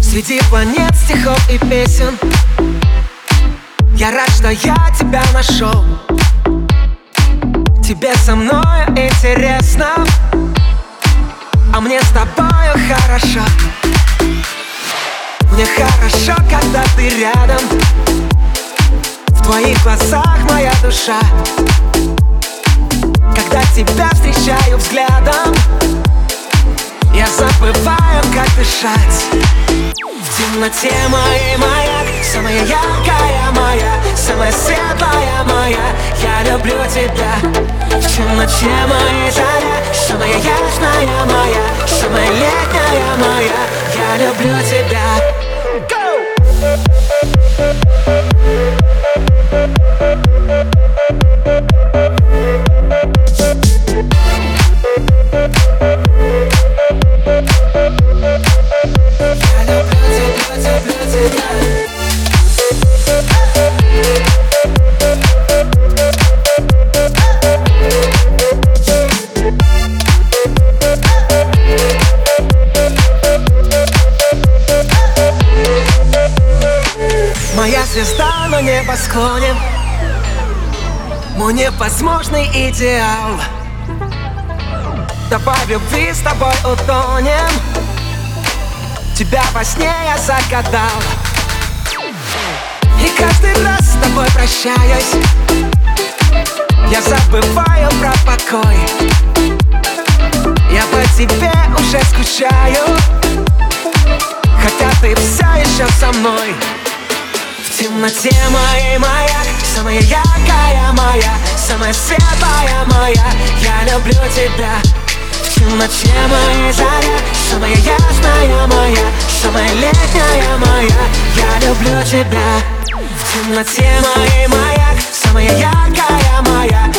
Среди планет, стихов и песен Я рад, что я тебя нашел. Тебе со мной интересно А мне с тобою хорошо Мне хорошо, когда ты рядом. В твоих глазах моя душа. Когда тебя встречаю взглядом Я забываю, как дышать. Темноте моей маяк Самая яркая моя, самая светлая моя. Я люблю тебя. В темноте моей заря Самая ясная моя, самая летняя моя. Я люблю тебя Моя небосклоне Мой невозможный идеал. Давай любви с тобой утонем. Тебя во сне я загадал. И каждый раз с тобой прощаюсь. Я забываю про покой. Я по тебе уже скучаю. Хотя ты все еще со мной темноте моей маяк Самая яркая моя Самая светлая моя. Я люблю тебя. В темноте моей заря Самая ясная моя Самая летняя моя. Я люблю тебя. В темноте моей маяк Самая яркая моя